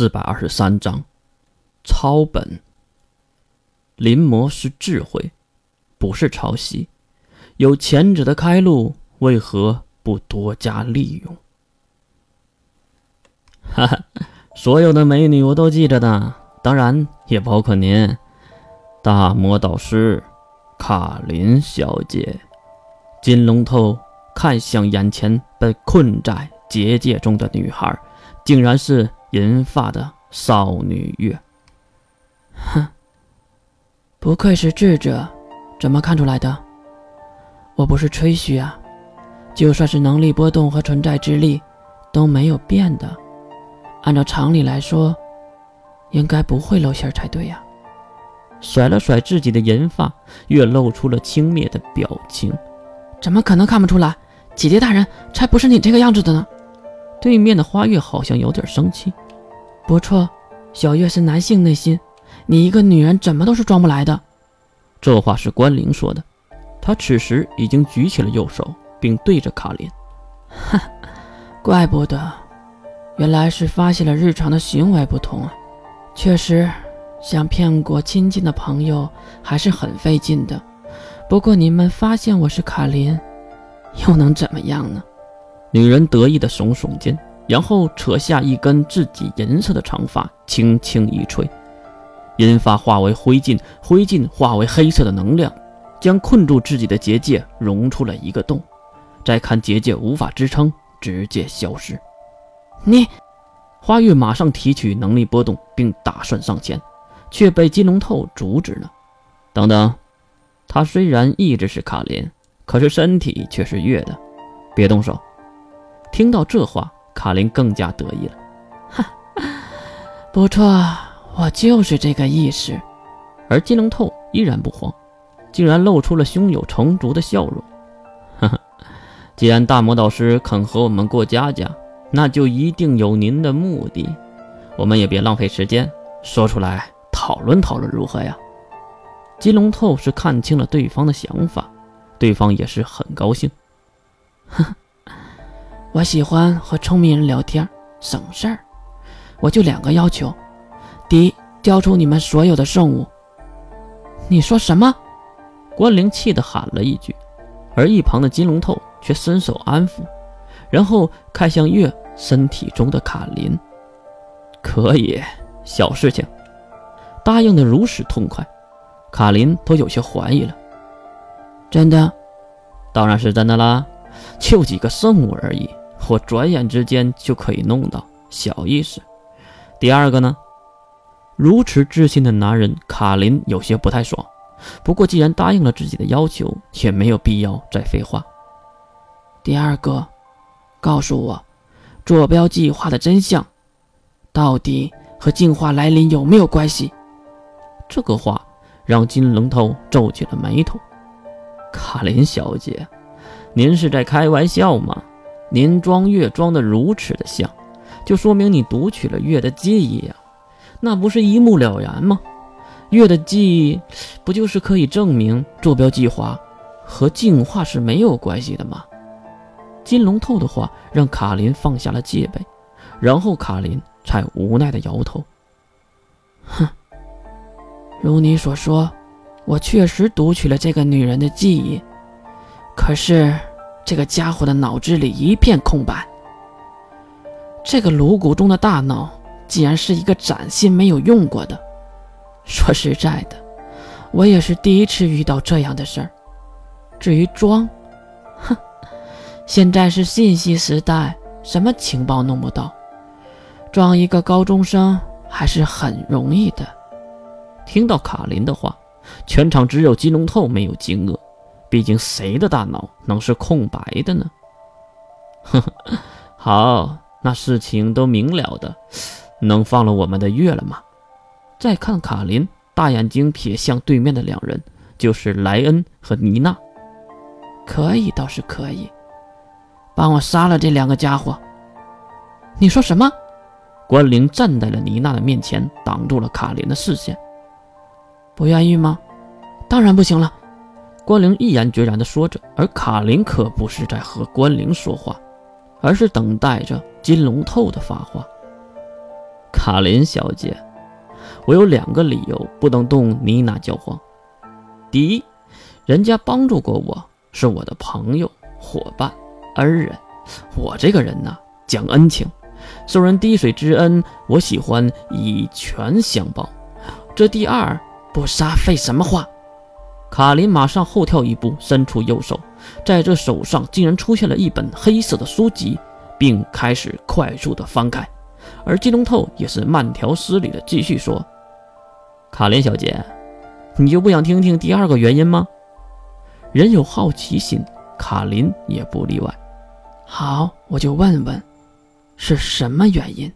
四百二十三章，抄本。临摹是智慧，不是抄袭。有前者的开路，为何不多加利用？哈哈，所有的美女我都记着的，当然也包括您，大魔导师卡琳小姐。金龙头看向眼前被困在结界中的女孩，竟然是。银发的少女月，哼，不愧是智者，怎么看出来的？我不是吹嘘啊，就算是能力波动和存在之力都没有变的，按照常理来说，应该不会露馅才对呀。甩了甩自己的银发，月露出了轻蔑的表情。怎么可能看不出来？姐姐大人才不是你这个样子的呢。对面的花月好像有点生气。不错，小月是男性内心，你一个女人怎么都是装不来的。这话是关灵说的，他此时已经举起了右手，并对着卡琳。哈，怪不得，原来是发现了日常的行为不同啊。确实，想骗过亲近的朋友还是很费劲的。不过你们发现我是卡琳，又能怎么样呢？女人得意的耸耸肩，然后扯下一根自己银色的长发，轻轻一吹，银发化为灰烬，灰烬化为黑色的能量，将困住自己的结界融出了一个洞。再看结界无法支撑，直接消失。你，花月马上提取能力波动，并打算上前，却被金龙透阻止了。等等，他虽然意志是卡琳，可是身体却是月的，别动手。听到这话，卡琳更加得意了。哈，不错，我就是这个意思。而金龙透依然不慌，竟然露出了胸有成竹的笑容。哈哈，既然大魔导师肯和我们过家家，那就一定有您的目的。我们也别浪费时间，说出来讨论讨论如何呀？金龙透是看清了对方的想法，对方也是很高兴。呵呵。我喜欢和聪明人聊天，省事儿。我就两个要求：第一，交出你们所有的圣物。你说什么？关灵气的喊了一句，而一旁的金龙头却伸手安抚，然后看向月身体中的卡琳。可以，小事情，答应的如此痛快，卡琳都有些怀疑了。真的？当然是真的啦，就几个圣物而已。我转眼之间就可以弄到，小意思。第二个呢？如此自信的男人，卡林有些不太爽。不过既然答应了自己的要求，也没有必要再废话。第二个，告诉我，坐标计划的真相，到底和进化来临有没有关系？这个话让金龙头皱起了眉头。卡琳小姐，您是在开玩笑吗？您装月装的如此的像，就说明你读取了月的记忆呀，那不是一目了然吗？月的记忆不就是可以证明坐标计划和进化是没有关系的吗？金龙透的话让卡琳放下了戒备，然后卡琳才无奈的摇头，哼，如你所说，我确实读取了这个女人的记忆，可是。这个家伙的脑子里一片空白。这个颅骨中的大脑竟然是一个崭新、没有用过的。说实在的，我也是第一次遇到这样的事儿。至于装，哼，现在是信息时代，什么情报弄不到？装一个高中生还是很容易的。听到卡琳的话，全场只有金龙透没有惊愕。毕竟，谁的大脑能是空白的呢？呵呵，好，那事情都明了的，能放了我们的月了吗？再看卡琳，大眼睛瞥向对面的两人，就是莱恩和妮娜。可以，倒是可以，帮我杀了这两个家伙。你说什么？关灵站在了妮娜的面前，挡住了卡琳的视线。不愿意吗？当然不行了。关灵毅然决然地说着，而卡琳可不是在和关灵说话，而是等待着金龙透的发话。卡琳小姐，我有两个理由不能动妮娜教皇。第一，人家帮助过我，是我的朋友、伙伴、恩人。我这个人呢，讲恩情，受人滴水之恩，我喜欢以拳相报。这第二，不杀废什么话？卡琳马上后跳一步，伸出右手，在这手上竟然出现了一本黑色的书籍，并开始快速的翻开。而金龙透也是慢条斯理的继续说：“卡林小姐，你就不想听听第二个原因吗？”人有好奇心，卡琳也不例外。好，我就问问，是什么原因？